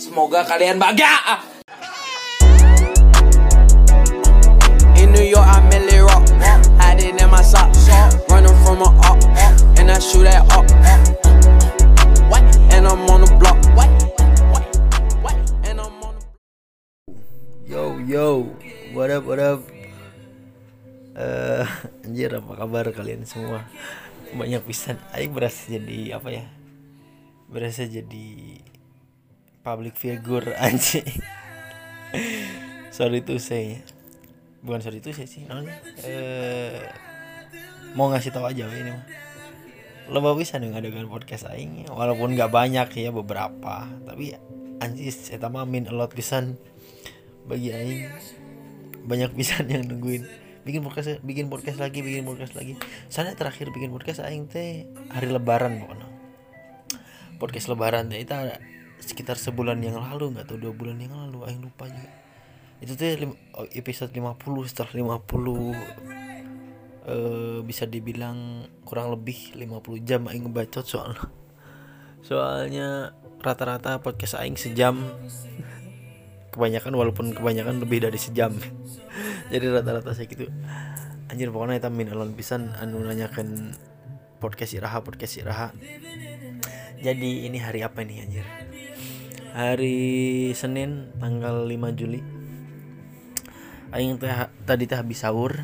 Semoga kalian bahagia. In New York, I merely rock. Hiding in my socks. Running from a up. And I shoot that up. And I'm on the block. And I'm on the Yo yo, what up what up? Eh, anjir apa kabar kalian semua? Banyak pisan. Aing berasa jadi apa ya? Berasa jadi public figure anjing. sorry tuh saya. Bukan sorry tuh saya sih, namanya. Eh, mau ngasih tahu aja ini mah. Lo bisa nih ngadakan podcast aing walaupun nggak banyak ya beberapa, tapi anjis eta mah min a lot pisan bagi aing banyak pisan yang nungguin bikin podcast bikin podcast lagi bikin podcast lagi soalnya terakhir bikin podcast aing teh hari lebaran pokoknya podcast lebaran teh itu ada sekitar sebulan yang lalu nggak tahu dua bulan yang lalu aing lupa juga. Itu lim- oh, episode 50 setelah 50 eh bisa dibilang kurang lebih 50 jam aing ngebacot soalnya. Soalnya rata-rata podcast aing sejam. Kebanyakan walaupun kebanyakan lebih dari sejam. Jadi rata-rata saya gitu. Anjir pokoknya kita min alon pisan anu nanyakan podcast iraha podcast iraha. Jadi ini hari apa nih anjir hari Senin tanggal 5 Juli aing teh tadi teh habis sahur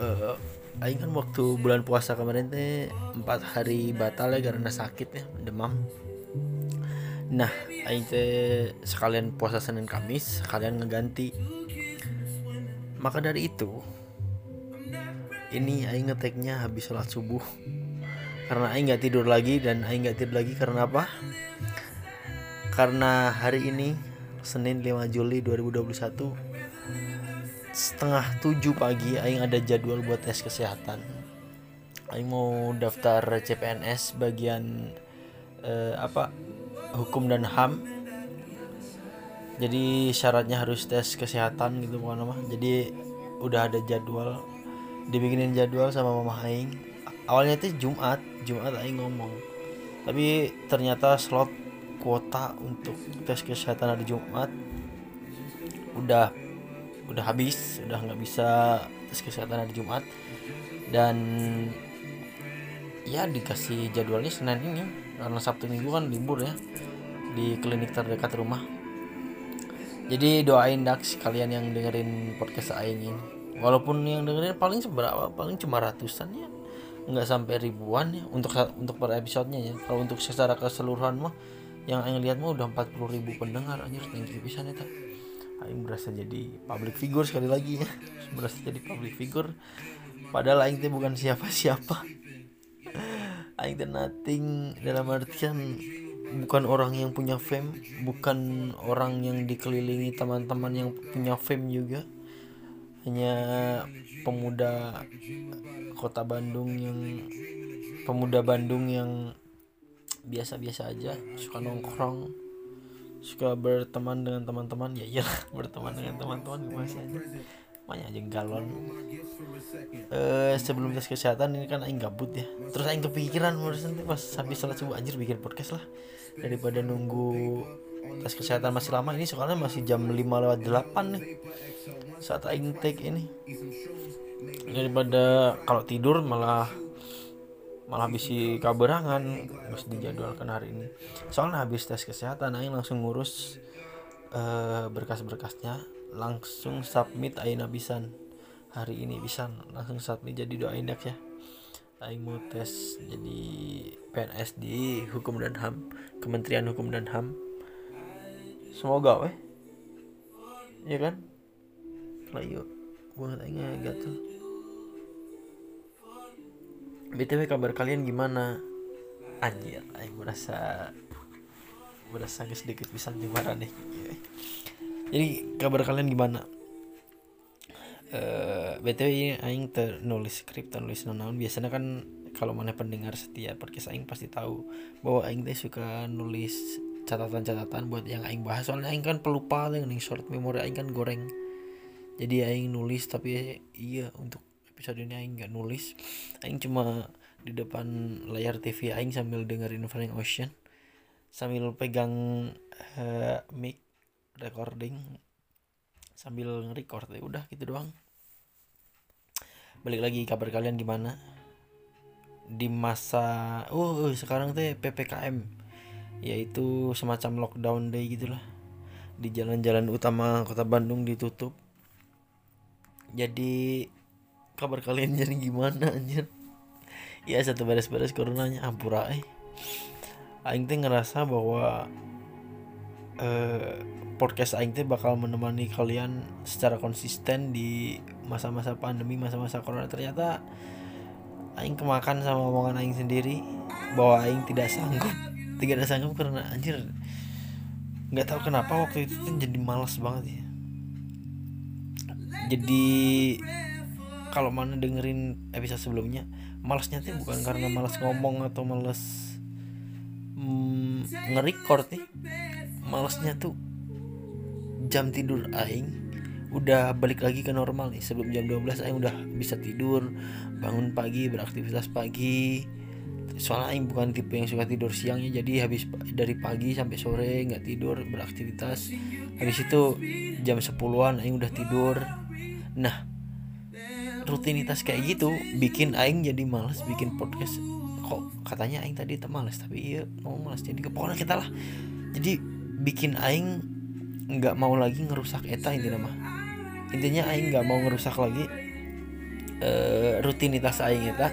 Eh, aing kan waktu bulan puasa kemarin teh empat hari batal ya karena sakit ya demam Nah, aing teh sekalian puasa Senin Kamis, sekalian ngeganti. Maka dari itu, ini aing ngeteknya habis sholat subuh. Karena aing nggak tidur lagi dan aing nggak tidur lagi karena apa? Karena hari ini Senin 5 Juli 2021 setengah tujuh pagi aing ada jadwal buat tes kesehatan. Aing mau daftar CPNS bagian eh, apa hukum dan ham jadi syaratnya harus tes kesehatan gitu bukan mah jadi udah ada jadwal dibikinin jadwal sama mama aing. Awalnya itu Jumat Jumat aing ngomong. Tapi ternyata slot kuota untuk tes kesehatan hari Jumat. Udah udah habis udah nggak bisa tes kesehatan hari Jumat. Dan ya dikasih jadwalnya Senin ini karena Sabtu Minggu kan libur ya di klinik terdekat rumah. Jadi doain Dax kalian yang dengerin podcast Aing ini. Walaupun yang dengerin paling seberapa paling cuma ratusan ya. Nggak sampai ribuan ya untuk untuk per episodenya ya. Kalau untuk secara keseluruhan mah yang Aing lihat mah udah 40 ribu pendengar anjir you pisan ya Aing berasa jadi public figure sekali lagi ya. Berasa jadi public figure. Padahal Aing teh bukan siapa-siapa. Aing teh nothing dalam artian bukan orang yang punya fame bukan orang yang dikelilingi teman-teman yang punya fame juga. Hanya pemuda kota Bandung yang pemuda Bandung yang biasa-biasa aja suka nongkrong suka berteman dengan teman-teman ya iya berteman dengan teman-teman masih aja. Banyak aja galon. Eh sebelum tes kesehatan ini kan aing gabut ya. Terus aing kepikiran harus nanti pas habis salat subuh anjir bikin podcast lah. Daripada nunggu tes kesehatan masih lama ini soalnya masih jam 5 lewat 8 nih saat aing take ini. Daripada kalau tidur malah malah bisa kaberangan harus dijadwalkan hari ini. Soalnya habis tes kesehatan aing langsung ngurus eh, berkas-berkasnya langsung submit aina bisan. Hari ini bisa langsung submit jadi doain dak ya. Aing mau tes jadi PNS di Hukum dan HAM Kementerian Hukum dan HAM. Semoga weh. Ya kan? Lah yuk buat aing gatel BTW kabar kalian gimana? Anjir aing merasa merasa sedikit bisa dimarahin nih. Jadi kabar kalian gimana? Eh btw ini aing nulis skrip nulis naon biasanya kan kalau mana pendengar setia podcast aing pasti tahu bahwa aing teh suka nulis catatan-catatan buat yang aing bahas. Soalnya aing kan pelupa dengan short memory aing kan goreng. Jadi aing nulis tapi iya untuk episode ini aing nggak nulis. Aing cuma di depan layar TV aing sambil dengerin Frank Ocean sambil pegang uh, mic recording sambil nge-record ya udah gitu doang. Balik lagi kabar kalian gimana? Di masa oh sekarang teh ppkm yaitu semacam lockdown day gitulah. Di jalan-jalan utama kota Bandung ditutup. Jadi kabar kalian jadi gimana anjir? Ya satu beres-beres coronanya ampura eh. Aing teh ngerasa bahwa eh, podcast aing teh bakal menemani kalian secara konsisten di masa-masa pandemi masa-masa corona. Ternyata aing kemakan sama omongan aing sendiri bahwa aing tidak sanggup tidak sanggup karena anjir nggak tahu kenapa waktu itu jadi malas banget ya. Jadi kalau mana dengerin episode sebelumnya malasnya tuh bukan karena malas ngomong atau malas mm, nge-record nih. Malasnya tuh jam tidur aing udah balik lagi ke normal nih. Sebelum jam 12 aing udah bisa tidur bangun pagi beraktivitas pagi. Soalnya aing bukan tipe yang suka tidur siangnya jadi habis dari pagi sampai sore nggak tidur beraktivitas. Habis itu jam 10-an aing udah tidur. Nah rutinitas kayak gitu bikin aing jadi males bikin podcast. Kok katanya aing tadi males tapi iya mau males jadi pokoknya kita lah. Jadi bikin aing nggak mau lagi ngerusak eta intinya mah. Intinya aing nggak mau ngerusak lagi uh, rutinitas aing eta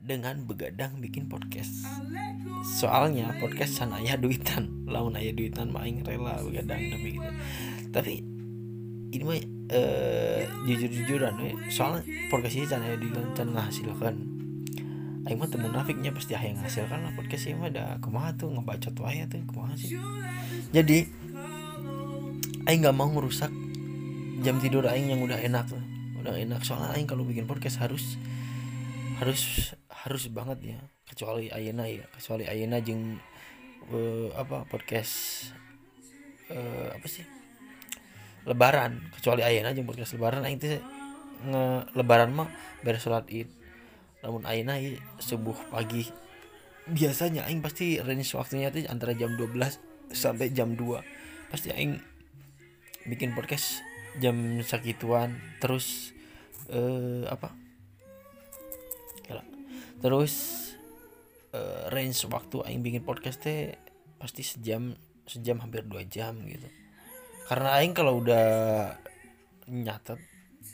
dengan begadang bikin podcast. Soalnya podcast san ayah duitan lawan ayah duitan mah aing rela begadang demi gitu. Tapi ini mah uh, jujur-jujuran we. soalnya podcast ini ayah duitan can ngahasilkan aing mah temu nafiknya pasti ayah ngahasilkan lah podcast ini mah. Ada kumaha tuh ngebacot wae tuh kumaha sih? Jadi aing nggak mau ngerusak jam tidur aing yang udah enak lah udah enak. Soalnya aing kalau bikin podcast harus harus harus banget ya. Kecuali Ayana ya. Kecuali Ayana jeng uh, apa podcast uh, apa sih lebaran kecuali Ayana jeng podcast lebaran aing teh nge lebaran mah beres sholat id. Namun Ayana ya, subuh pagi. Biasanya aing pasti range waktunya tuh antara jam 12 sampai jam 2 pasti aing bikin podcast jam sakituan terus uh, apa? Terus uh, range waktu aing bikin podcast teh pasti sejam sejam hampir dua jam gitu karena aing kalau udah nyatet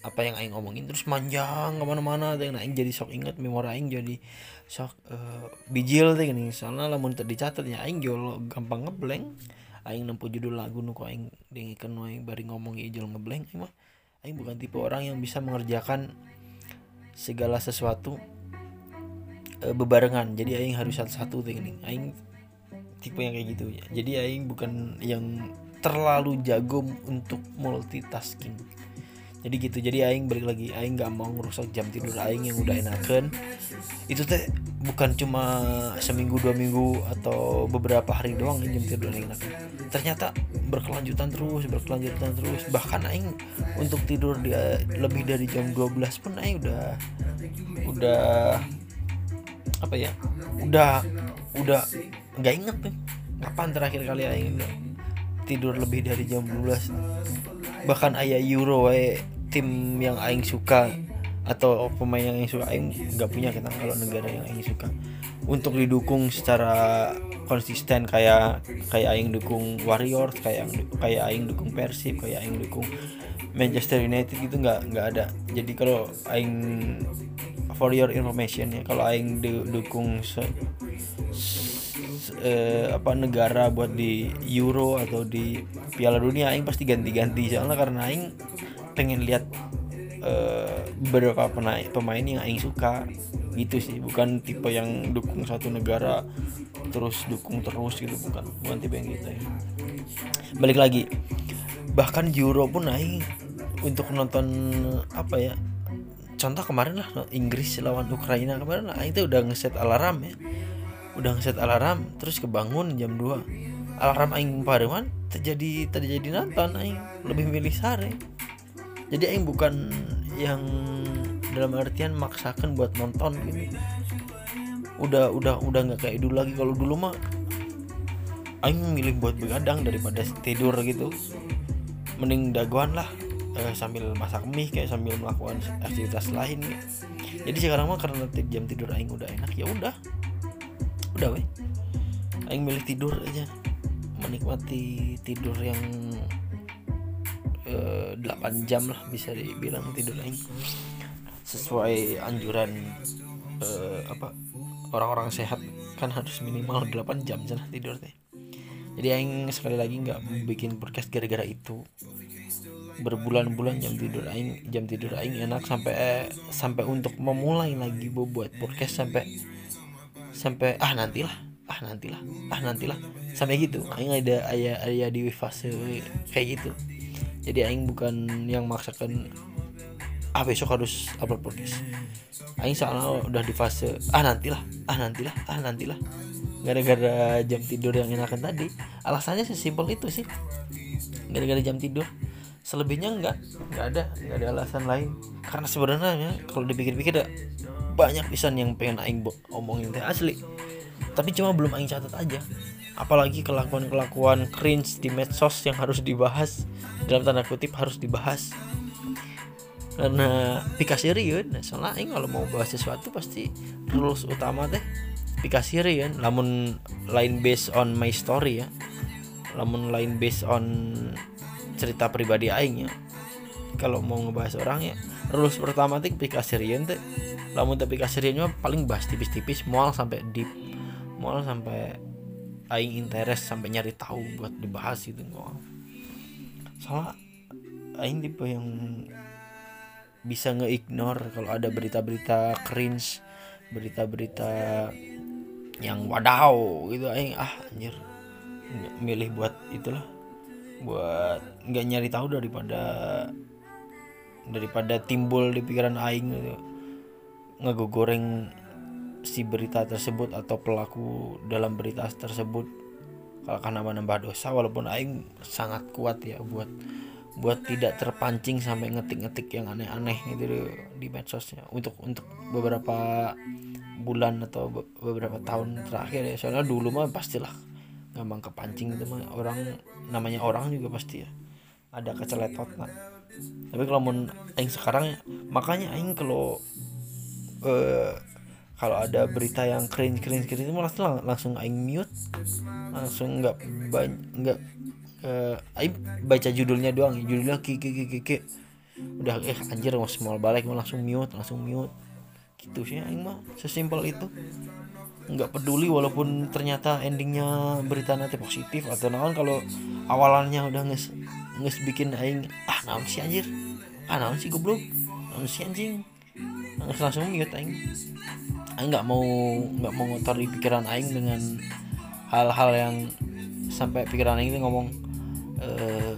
apa yang aing omongin terus manjang ke mana-mana teh nah, aing jadi sok inget memori aing jadi sok uh, bijil teh gini. Soalnya lamun tadi dicatat ya aing jolo gampang ngeblank aing nempu judul lagu nuku aing dengikan aing bari ngomong ijol ngeblank aing mah aing bukan tipe orang yang bisa mengerjakan segala sesuatu e, bebarengan. Jadi aing harus satu-satu nih aing tipe yang kayak gitu. Ya jadi aing bukan yang terlalu jago untuk multitasking. Jadi gitu jadi aing balik lagi aing nggak mau ngerusak jam tidur aing yang udah enakan. Itu teh bukan cuma seminggu dua minggu atau beberapa hari doang jam tidur aing enakan. Ternyata berkelanjutan terus berkelanjutan terus. Bahkan aing untuk tidur dia lebih dari jam 12 pun aing udah udah apa ya udah udah nggak inget nih kapan terakhir kali aing tidur lebih dari jam 12 bahkan ayah Euro wae tim yang aing suka atau pemain yang aing suka aing nggak punya kita kalau negara yang aing suka. Untuk didukung secara konsisten kayak kayak aing dukung Warriors kayak kayak aing dukung Persib kayak aing dukung Manchester United gitu nggak nggak ada. Jadi kalau aing for your information ya kalau aing du dukung se, eh, apa negara buat di Euro atau di Piala Dunia aing pasti ganti-ganti. Soalnya karena aing pengen lihat eh, beberapa pemain pemain yang aing suka. Gitu sih bukan tipe yang dukung satu negara terus dukung terus gitu. Bukan bukan tipe yang gitu. Ya balik lagi bahkan Euro pun aing untuk nonton apa ya contoh kemarin lah Inggris lawan Ukraina kemarin lah itu udah ngeset alarm ya udah ngeset alarm terus kebangun jam 2 alarm aing pareman terjadi terjadi nonton aing lebih milih sare. Jadi aing bukan yang dalam artian maksakan buat nonton gitu udah udah udah nggak kayak dulu lagi. Kalau dulu mah aing milih buat begadang daripada tidur gitu. Mending daguan lah eh, sambil masak mie kayak sambil melakukan aktivitas lain. Gitu. jadi sekarang mah karena jam tidur aing udah enak ya udah udah weh. Aing milih tidur aja. Menikmati tidur yang eh, 8 jam lah bisa dibilang tidur aing. Sesuai anjuran eh, apa orang-orang sehat kan harus minimal 8 jam sana tidur teh. Jadi aing sekali lagi nggak bikin podcast gara-gara itu. Berbulan-bulan jam tidur aing jam tidur aing enak sampai sampai untuk memulai lagi buat podcast sampai sampai ah nantilah ah nantilah ah nantilah. Sampai gitu aing ada ayah ayah di fase kayak gitu. Jadi aing bukan yang maksakan ah besok harus upload podcast. Aing soalnya udah di fase ah nantilah ah nantilah ah nantilah. Gara-gara jam tidur yang enakan tadi. Alasannya sesimpel itu sih. Gara-gara jam tidur selebihnya enggak enggak ada enggak ada alasan lain. Karena sebenarnya kalau dipikir-pikir ada banyak pisan yang pengen aing omongin teh asli. Tapi cuma belum aing catat aja. Apalagi kelakuan-kelakuan cringe di medsos yang harus dibahas dalam tanda kutip harus dibahas. Karena pikasi riun soalnya aing kalau mau bahas sesuatu pasti rules utama teh pikasi riun. Lamun lain based on my story ya lamun lain based on cerita pribadi aing ya. Kalau mau ngebahas orang ya rules pertama teh pikasi riun teh. Lamun tapi paling bahas tipis-tipis mual sampai deep mual sampai aing interest sampai nyari tahu buat dibahas gitu mual. Soalnya aing tipe yang bisa nge-ignore kalau ada berita-berita cringe berita-berita yang wadaw gitu aing ah anjir milih buat itulah buat nggak nyari tahu daripada daripada timbul di pikiran aing gitu. Ngegoreng si berita tersebut atau pelaku dalam berita tersebut. Kalau karena menambah dosa walaupun aing sangat kuat ya buat buat tidak terpancing sampai ngetik-ngetik yang aneh-aneh gitu di, di medsosnya. Untuk untuk beberapa bulan atau beberapa tahun terakhir ya. Soalnya dulu mah pastilah gampang kepancing mah orang namanya orang juga pasti ya. Ada keceletot nah. tapi kalau mau aing sekarang ya makanya aing kalau uh, kalau ada berita yang keren keren keren itu langsung langsung aing mute. Langsung nggak nggak uh, aing baca judulnya doang judulnya kiki kiki kiki udah eh anjir mau small balik mau langsung mute langsung mute gitu sih aing mah sesimpel itu. Nggak peduli walaupun ternyata endingnya berita nanti positif atau naon kalau awalannya udah nges nges bikin aing ah naon sih anjir? Ah naon sih goblok? Naon sih anjing? Langsung mute aing. Aing nggak mau nggak mau ngotor di pikiran aing dengan hal-hal yang sampai pikiran aing ngomong eh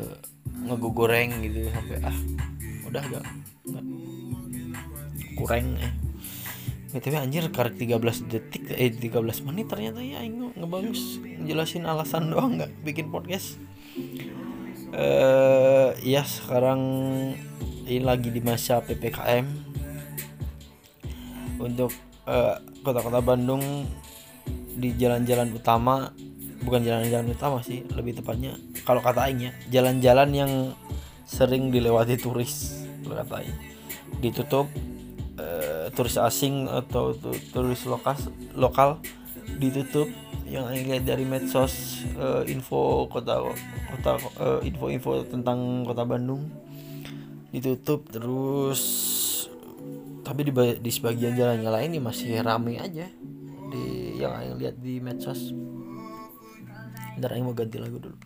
ngegoreng gitu sampai ah udah gak, gak kurang eh BTW anjir karek 13 detik eh 13 menit ternyata. Ya aing ngebagus ngejelasin alasan doang nggak bikin podcast. Eh uh, ya sekarang ini lagi di masa PPKM untuk kota kota-kota Bandung di jalan-jalan utama bukan jalan-jalan utama sih lebih tepatnya kalau kata Aing ya jalan-jalan yang sering dilewati turis kata Aing. Ditutup uh, turis asing atau turis lokal lokal ditutup. Yang Aing lihat dari medsos uh, info kota kota uh, info-info tentang kota Bandung ditutup terus. Tapi di, di sebagian jalannya lain ini masih rame aja. Di yang Aing lihat di medsos. Ntar Aing mau ganti lagu dulu.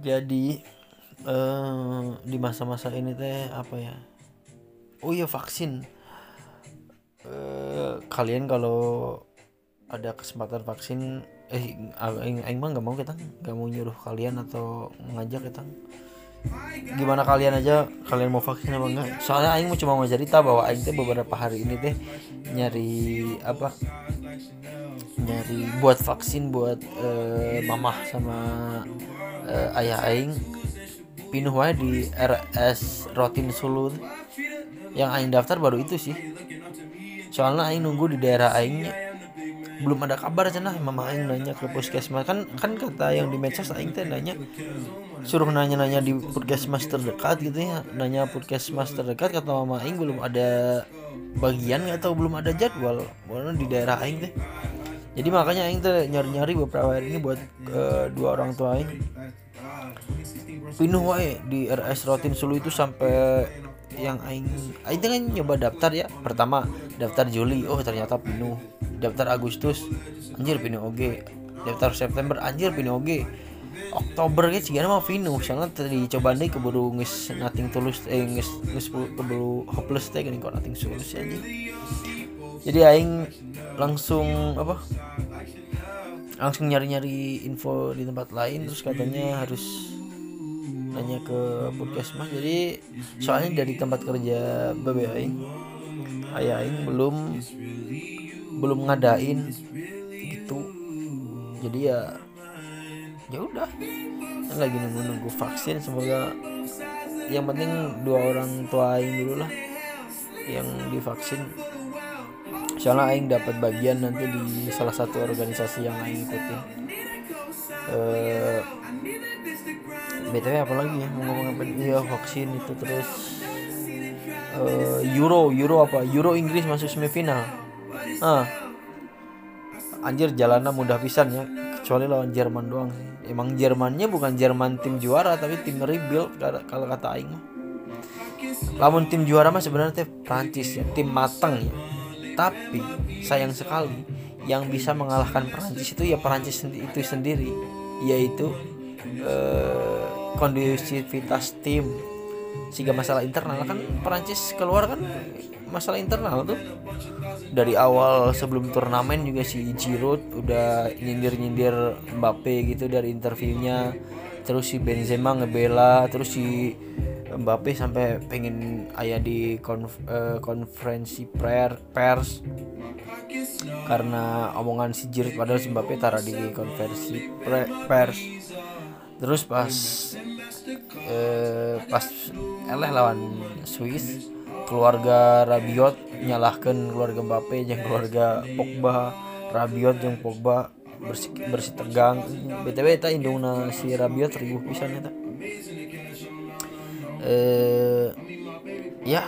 Jadi uh, di masa-masa ini teh apa ya? Oh iya vaksin. Uh, kalian kalau ada kesempatan vaksin eh aing aing mah nggak mau kita nggak mau nyuruh kalian atau ngajak kita. Gimana kalian aja kalian mau vaksin apa enggak? Soalnya aing cuma mau cerita bahwa aing teh beberapa hari ini teh nyari apa? Nyari buat vaksin buat uh, mamah sama uh, ayah aing pinuh wae di RS Rotin Sulu yang aing daftar baru itu sih. Soalnya aing nunggu di daerah aingnya belum ada kabar cenah mama aing nanya ke puskesmas. Kan kan kata yang di medsos aing teh nanya suruh nanya-nanya di puskesmas terdekat gitu ya. Nanya puskesmas terdekat kata mama aing belum ada bagian atau belum ada jadwal. Mana di daerah aing teh. Jadi makanya aing teh nyari-nyari beberapa hari ini buat uh, dua orang tua aing pinuh wae di RS Rotin Sulu itu sampai yang aing aing kan nyoba daftar ya. Pertama daftar Juli. Oh ternyata penuh daftar Agustus. Anjir penuh oge. Daftar September. Anjir penuh oge. Oktober guys gimana mau penuh soalnya tadi coba nih keburu ngis nothing tulus eh ngis ngis keburu hopeless teh gini kok nothing tulus aja jadi aing langsung apa? Langsung nyari-nyari info di tempat lain terus katanya harus nanya ke puskesmas jadi soalnya dari tempat kerja babe aing ayah aing belum belum ngadain gitu. Jadi ya ya udah. Kan lagi nunggu nunggu vaksin semoga yang penting dua orang tua aing dulu lah yang divaksin. Soalnya aing dapat bagian nanti di salah satu organisasi yang aing ikutin eh btw apa lagi ya? Ngomong apa? Ya vaksin itu terus uh, Euro Euro apa? Euro Inggris masuk semifinal. Ah. Anjir jalannya mudah pisan ya. Kecuali lawan Jerman doang sih. Emang Jermannya bukan Jerman tim juara tapi tim rebuild kalau kata Aing mah. Lamun tim juara mah sebenarnya Prancis ya tim matang ya. Tapi sayang sekali yang bisa mengalahkan Prancis itu ya Prancis itu sendiri yaitu eh, kondusivitas tim. Sehingga masalah internal kan Perancis keluar kan masalah internal tuh. Dari awal sebelum turnamen juga si Giroud udah nyindir-nyindir Mbappe gitu dari interviewnya. Terus si Benzema ngebela terus si Mbappe sampai pengen ayah di konf uh, konferensi prayer, pers. Karena omongan si Giroud padahal si Mbappe taruh di konferensi pers. Terus pas eh, pas eleh lawan Swiss keluarga Rabiot nyalahkan keluarga Mbappe yang keluarga Pogba Rabiot yang Pogba bersih bersih tegang. Btw eta indungna si Rabiot ribu pisan eta eh ya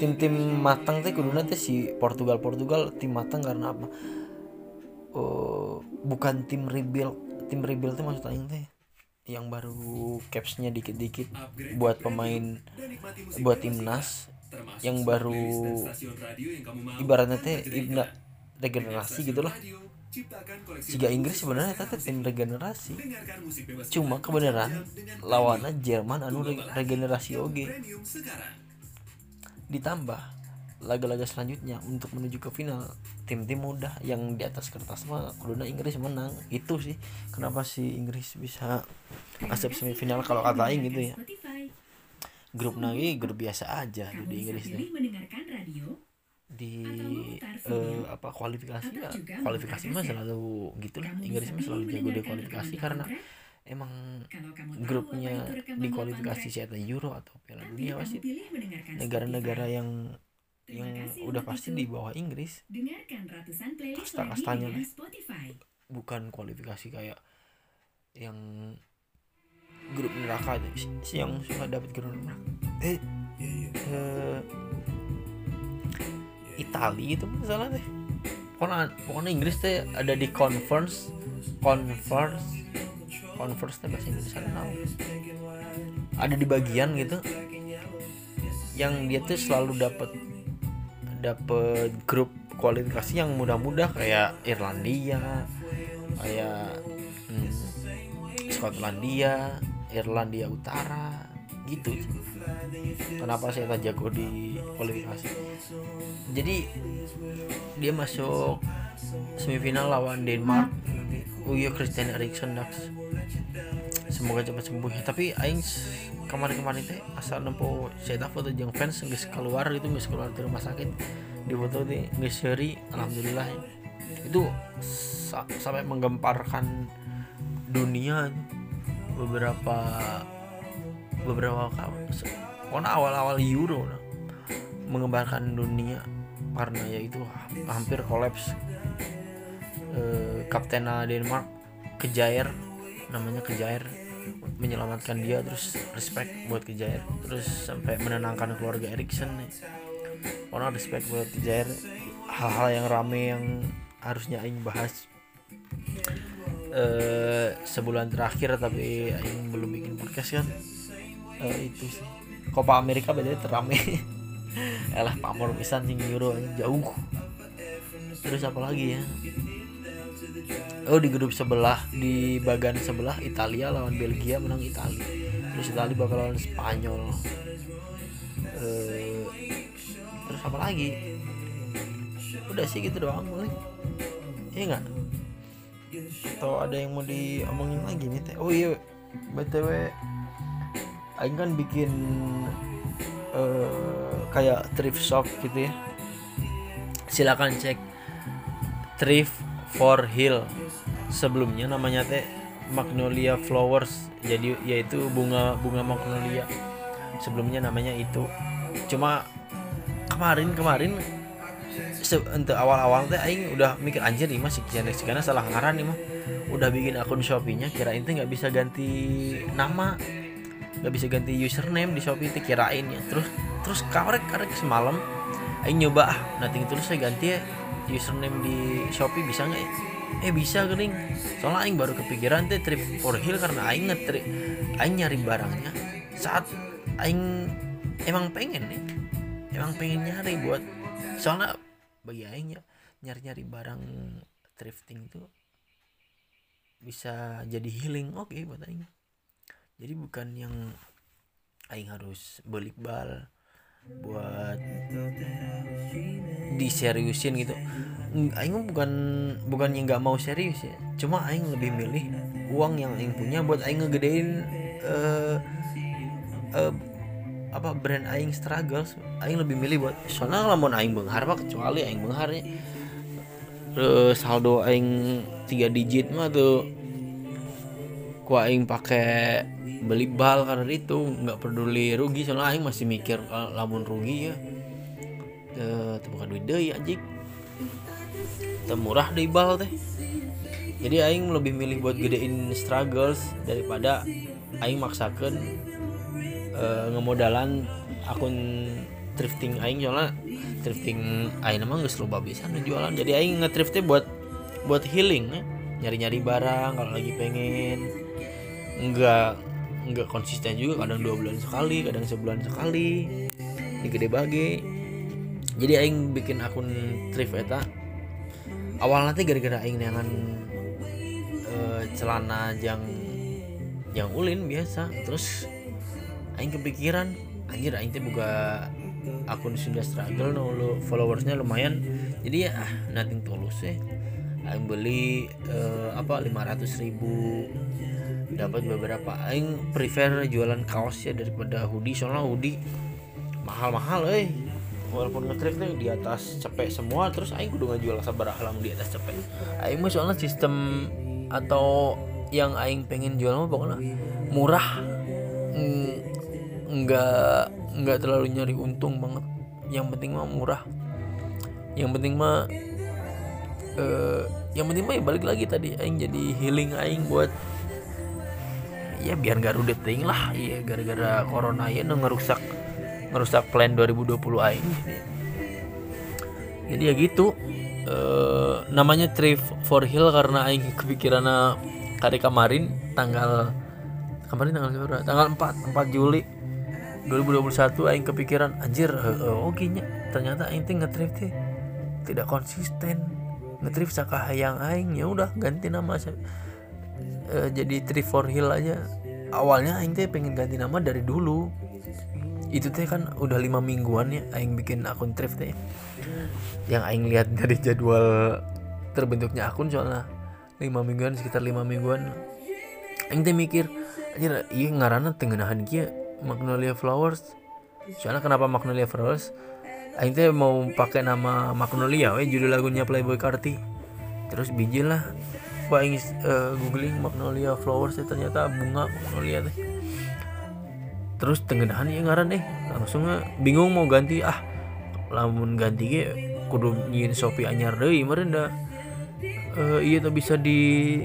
tim-tim matang teh kuduna teh si Portugal Portugal tim matang karena apa? Oh, bukan tim rebuild tim rebuild teh maksud aing teh. Yang baru capsnya dikit-dikit buat pemain buat timnas. Yang baru ibaratnya teh regenerasi gitu jika Inggris sebenarnya tetap tim regenerasi. Cuma kebenaran lawannya Jerman anu regenerasi oge. ditambah laga-laga selanjutnya untuk menuju ke final. Tim-tim mudah yang di atas kertas mah kuduna Inggris menang. Itu sih kenapa sih Inggris bisa masuk semifinal kalau kata Aing gitu ya. Grup lagi grup biasa aja di Inggris deh di uh, apa kualifikasi ya kualifikasi mah selalu gitulah Inggris mah selalu jago di kualifikasi karena emang grupnya di kualifikasi siapa Euro atau Piala Dunia pasti negara-negara yang yang udah pasti di bawah Inggris. Kasta-kastanya bukan kualifikasi kayak yang grup neraka aja si yang suka dapat grup neraka eh, eh Itali itu masalah deh. Pokoknya pokoknya Inggris teh ada di conference conference conference teh bahasa Indonesia tahu ada di bagian gitu yang dia tuh selalu dapat dapat grup kualifikasi yang mudah-mudah kayak Irlandia kayak hmm, Skotlandia Irlandia Utara gitu. Kenapa saya tak jago di kualifikasi? Jadi dia masuk semifinal lawan Denmark. Iya Christian Eriksen Dax. Semoga cepat sembuh ya. Tapi Aing kemarin-kemarin teh asal nempo saya foto yang fans nggak keluar itu nggak keluar dari rumah sakit. Di foto nih nggak seri alhamdulillah. Itu sa sampai menggemparkan dunia. Beberapa beberapa kali. Pokoknya awal-awal Euro nah, menggemparkan dunia. Karena ya itu hampir kolaps. Eh, kaptena Denmark Kejair namanya Kejair menyelamatkan dia. Terus respect buat Kejair terus sampai menenangkan keluarga Erikson nih respect buat Kejair hal-hal yang rame yang harusnya Aing bahas eh, sebulan terakhir. Tapi Aing belum bikin podcast kan eh, itu sih. Copa Amerika bedanya terame elah pamor pisan sing Euro jauh. Terus apa lagi ya? Oh di grup sebelah di bagian sebelah Italia lawan Belgia menang Italia. Terus Italia bakal lawan Spanyol. Eh, terus apa lagi? Udah sih gitu doang boleh iya nggak? Atau ada yang mau diomongin lagi nih teh? Oh iya. Btw Aing kan bikin eh, kayak thrift shop gitu ya. Silakan cek thrift for hill. Sebelumnya namanya teh magnolia flowers jadi yaitu bunga bunga magnolia. Sebelumnya namanya itu. Cuma kemarin kemarin untuk awal-awal teh aing udah mikir anjir nih mas sekian karena salah ngaran nih mah. Udah bikin akun Shopee-nya kirain teh nggak bisa ganti nama nggak bisa ganti username di Shopee teh kirain ya. Terus terus karek karek semalam aing nyoba ah nanti terus saya ganti ya username di Shopee bisa nggak ya? Eh bisa gering soalnya aing baru kepikiran teh trip for hill karena aing ngetri aing nyari barangnya. Saat aing emang pengen nih emang pengen nyari buat soalnya bagi aing ya nyari-nyari barang thrifting itu bisa jadi healing oke buat aing jadi bukan yang aing harus beli bal buat diseriusin gitu. Aing bukan bukannya nggak mau serius ya. Cuma aing lebih milih uang yang aing punya buat aing ngegedein uh, uh, apa brand aing struggles. Aing lebih milih buat soalnya lamun aing benghar mah kecuali aing bengharnya terus saldo aing tiga digit mah tuh ku aing pakai beli bal karena itu nggak peduli rugi soalnya aing masih mikir kalau lamun rugi ya. Itu bukan duit deh anjing. Murah deh bal teh. Jadi aing lebih milih buat gedein struggles daripada aing maksakan uh, ngemodalan akun thrifting aing soalnya thrifting aing emang gak selalu babisan jualan. Jadi aing nge buat buat healing ya nyari-nyari barang kalau lagi pengen enggak enggak konsisten juga. Kadang dua bulan sekali kadang sebulan sekali. Di gede bagi. Jadi aing bikin akun thrift awal nanti gara-gara aing dengan uh, celana yang yang ulin biasa. Terus aing kepikiran anjir aing teh buka akun sudah struggle no lo followersnya lumayan. Jadi ya ah nothing tulus ya aing beli uh, apa 500 ribu dapat beberapa. Aing prefer jualan kaos ya daripada hoodie soalnya hoodie mahal-mahal eh walaupun ngetrip tuh di atas cepet semua terus aing kudu jual sabar halam di atas cepet aing mah soalnya sistem atau yang aing pengen jual mah pokoknya murah nggak nggak terlalu nyari untung banget. Yang penting mah murah. Yang penting mah uh, yang penting mah ya balik lagi tadi aing jadi healing aing buat ya biar gak rudet ting lah. Iya gara-gara corona ya ngerusak ngerusak plan 2020 aing. Jadi ya gitu. E, namanya trip for hill karena aing kepikiran kali kemarin tanggal kemarin tanggal berapa? Tanggal 4 4 Juli 2021 aing kepikiran anjir uh, oke nya. Ternyata aing teh ngetrip teh tidak konsisten. Ngetrip saka hayang aing. Ya udah ganti nama saya uh, jadi for Hill aja. Awalnya aing teh pengen ganti nama dari dulu. Itu teh kan udah lima mingguan ya aing bikin akun Trip teh. Yang aing lihat dari jadwal terbentuknya akun soalnya lima mingguan sekitar lima mingguan. Aing teh mikir aja iya ngarana tengenahan kia Magnolia Flowers. Soalnya kenapa Magnolia Flowers? Aing teh mau pakai nama Magnolia, we judul lagunya Playboy Carti. Terus biji lah ingin uh, googling magnolia flowers ya ternyata bunga magnolia teh. Terus tengenahan ya ngaran deh langsung bingung mau ganti ah lamun ganti ge kudu nyiin Shopee anyar deui meureun da. Eh iya tuh bisa di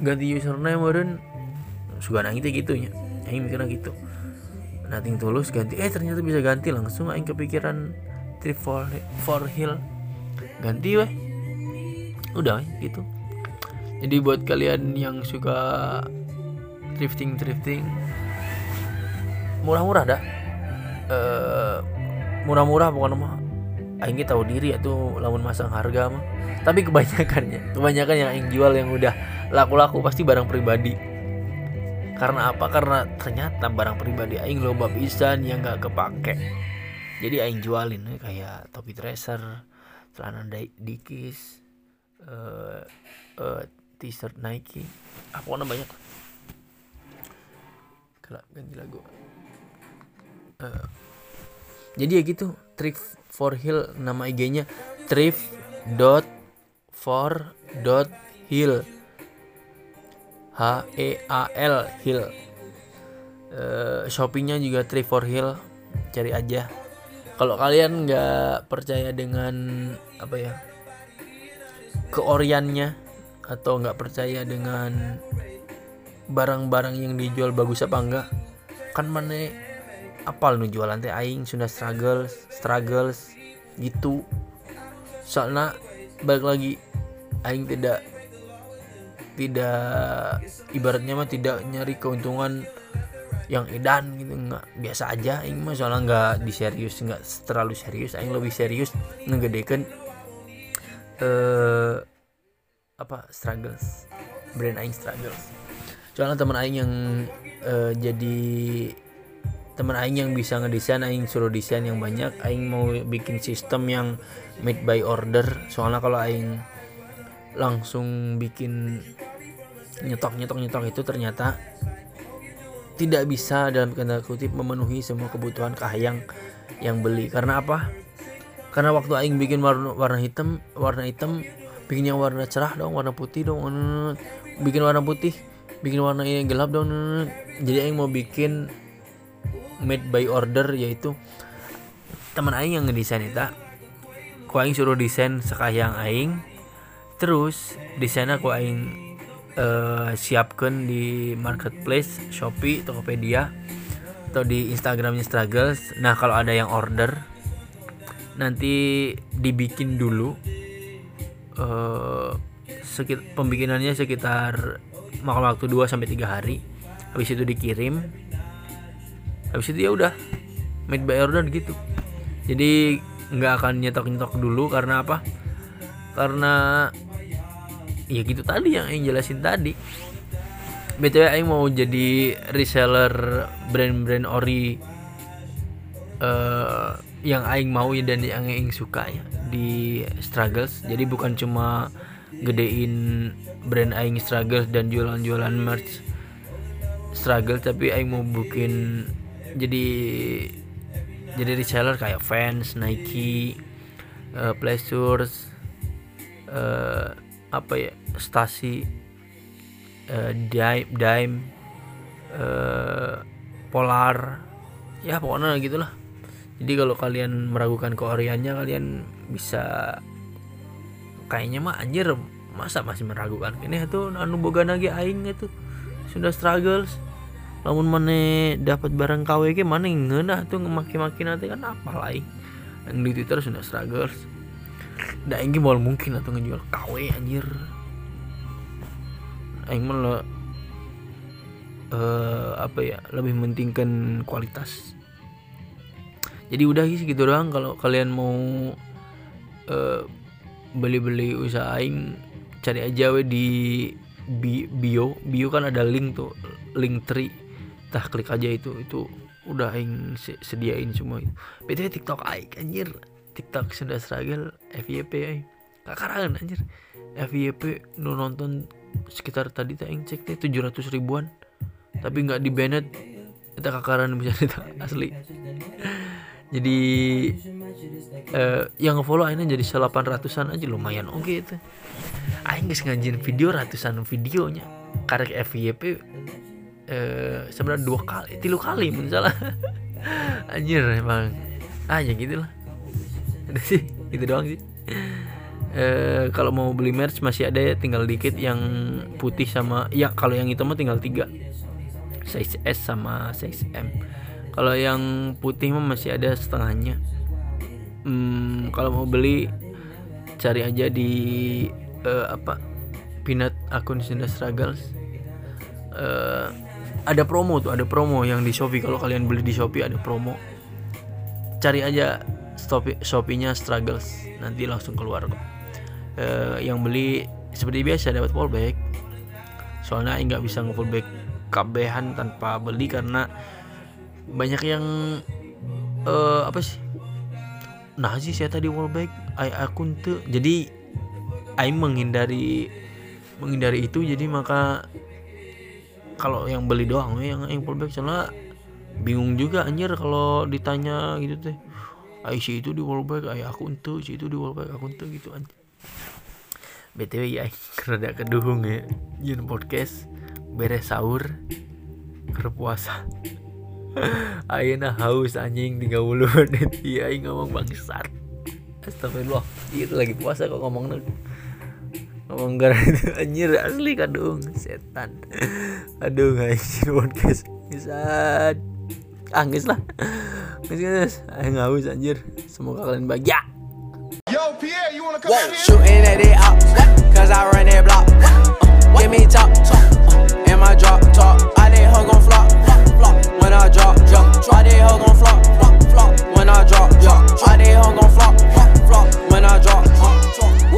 ganti username meureun. Suka nang teh gitu nya aing mikirna gitu. Nating tulus ganti. Eh ternyata bisa ganti langsung aing kepikiran trip for for hill. Ganti weh. Udah gitu jadi buat kalian yang suka thrifting thrifting murah-murah dah. Eh murah-murah pokoknya mah aing tahu diri atau lamun masang harga mah. Tapi kebanyakannya kebanyakan yang aing jual yang udah laku-laku pasti barang pribadi. Karena apa? Karena ternyata barang pribadi aing loba pisan yang gak kepake. Jadi aing jualin eh, kayak topi tracer celana Di- dikis eh eh, t-shirt Nike. Apa banyak? Lah Kelak, ganti lagu. Eh, jadi ya gitu thrift for hill nama IG-nya thrift dot for dot hill. H E A L hill. Eh, Shopee-nya juga thrift for hill. Cari aja. Kalau kalian nggak percaya dengan apa ya keoriannya atau nggak percaya dengan barang-barang yang dijual bagus apa enggak? Kan mana apal nu jualan teh aing sudah struggles struggles gitu. Soalnya balik lagi aing tidak tidak ibaratnya mah tidak nyari keuntungan yang edan gitu nggak biasa aja aing mah. Soalnya nggak diserius nggak terlalu serius aing lebih serius ngegedekan eh apa struggles. Brand aing struggles. Soalnya teman aing yang eh, jadi teman aing yang bisa ngedesain aing suruh desain yang banyak aing mau bikin sistem yang made by order. Soalnya kalau aing langsung bikin nyetok nyetok nyetok itu ternyata tidak bisa dalam tanda kutip memenuhi semua kebutuhan kahayang yang beli. Karena apa? Karena waktu aing bikin warna warna hitam warna hitam bikin yang warna cerah dong warna putih dong bikin warna putih bikin warna yang gelap dong jadi aing mau bikin made by order yaitu teman aing yang ngedesain itu ku aing suruh desain sekayang aing. Terus desainnya ku aing eh, siapkan di marketplace Shopee Tokopedia atau di Instagramnya Struggles. Nah kalau ada yang order nanti dibikin dulu eh sekit pembikinannya sekitar makan waktu 2 sampai 3 hari. Habis itu dikirim. Habis itu ya udah made by order gitu. Jadi nggak akan nyetok nyetok dulu karena apa? Karena ya gitu tadi yang Aing jelasin tadi. Btw Aing mau jadi reseller brand-brand ori eh, yang Aing mau dan yang Aing suka ya di struggles jadi bukan cuma gedein brand Aing struggles dan jualan-jualan merch struggle tapi Aing mau bikin jadi jadi reseller kayak Vans, Nike, eh, Pleasures, eh, apa ya Stasi, eh, Dime, Dime, eh, Polar, ya pokoknya gitulah. Jadi kalau kalian meragukan keoriannya kalian bisa kayaknya mah anjir masa masih meragukan? Ini tuh anu boga lagi aing itu sudah struggles. Lamun mana dapat barang KW ke mana ngeunah tuh ngemaki-maki nanti kan apa lain yang di Twitter sudah struggles. Da aing ge moal mungkin atau ngejual KW anjir. Aing mah lo- eh apa ya lebih mentingkan kualitas jadi udah sih gitu doang. Kalau kalian mau eh, beli-beli usaha aing cari aja we di bi- bio. Bio kan ada link tuh link tree. Tah klik aja itu. Itu udah aing se- sediain semua itu. Btw tiktok aing anjir. Tiktok sudah struggle FYP aing. Kakarangan anjir. FYP nu nonton sekitar tadi teh aing cek teh 700 ribuan. Tapi nggak di banned kita kakaran bisa asli jadi eh, yang follow akhirnya jadi 800an aja lumayan oke itu. Aing geus ngajin video ratusan videonya. Karek FYP eh sebenarnya dua kali tilu kali mun salah. Anjir emang. Ah ya gitu lah. Udah sih gitu doang sih. Eh, kalau mau beli merch masih ada ya tinggal dikit yang putih sama ya kalau yang itu mah tinggal tiga. Size S sama size M kalau yang putih mah masih ada setengahnya. Hmm, kalau mau beli cari aja di eh, apa pinat akun Sinda Struggles. Eh, ada promo tuh ada promo yang di Shopee. Kalau kalian beli di Shopee ada promo. Cari aja Shopee Shopee-nya Struggles. Nanti langsung keluar kok. Eh, yang beli seperti biasa dapat fallback. Soalnya nggak bisa nge-fallback kabehan tanpa beli karena banyak yang eh, apa sih? Nah sih saya tadi fallback ay akun tuh jadi Aing menghindari menghindari itu. Jadi maka kalau yang beli doang we, yang yang fallback soalnya bingung juga anjir kalau ditanya gitu teh. Ay si itu di fallback ay akun tuh si itu di fallback akun tuh gitu anjir. Btw ya rada keduhung ya jun podcast beres sahur ke puasa Ayeuna haus anjing 30 menit. Iya aing ngomong bangsat. Astagfirullah. Itu lagi puasa kok ngomong ngomong gara itu anjir asli kadung setan. Aduh anjir podcast. Bisa anggis lah. Guys guys aing haus anjir. Semoga kalian bahagia. Yo, Pierre, you wanna come Whoa, here? shooting at it up, cause I run that block. Uh, give me top, top, uh, and my drop. flop. When I drop, drop, drop, they hoe gon' flop, flop, flop. When I drop, drop, Try they hoe gon' flop, flop, flop. When I drop, drop.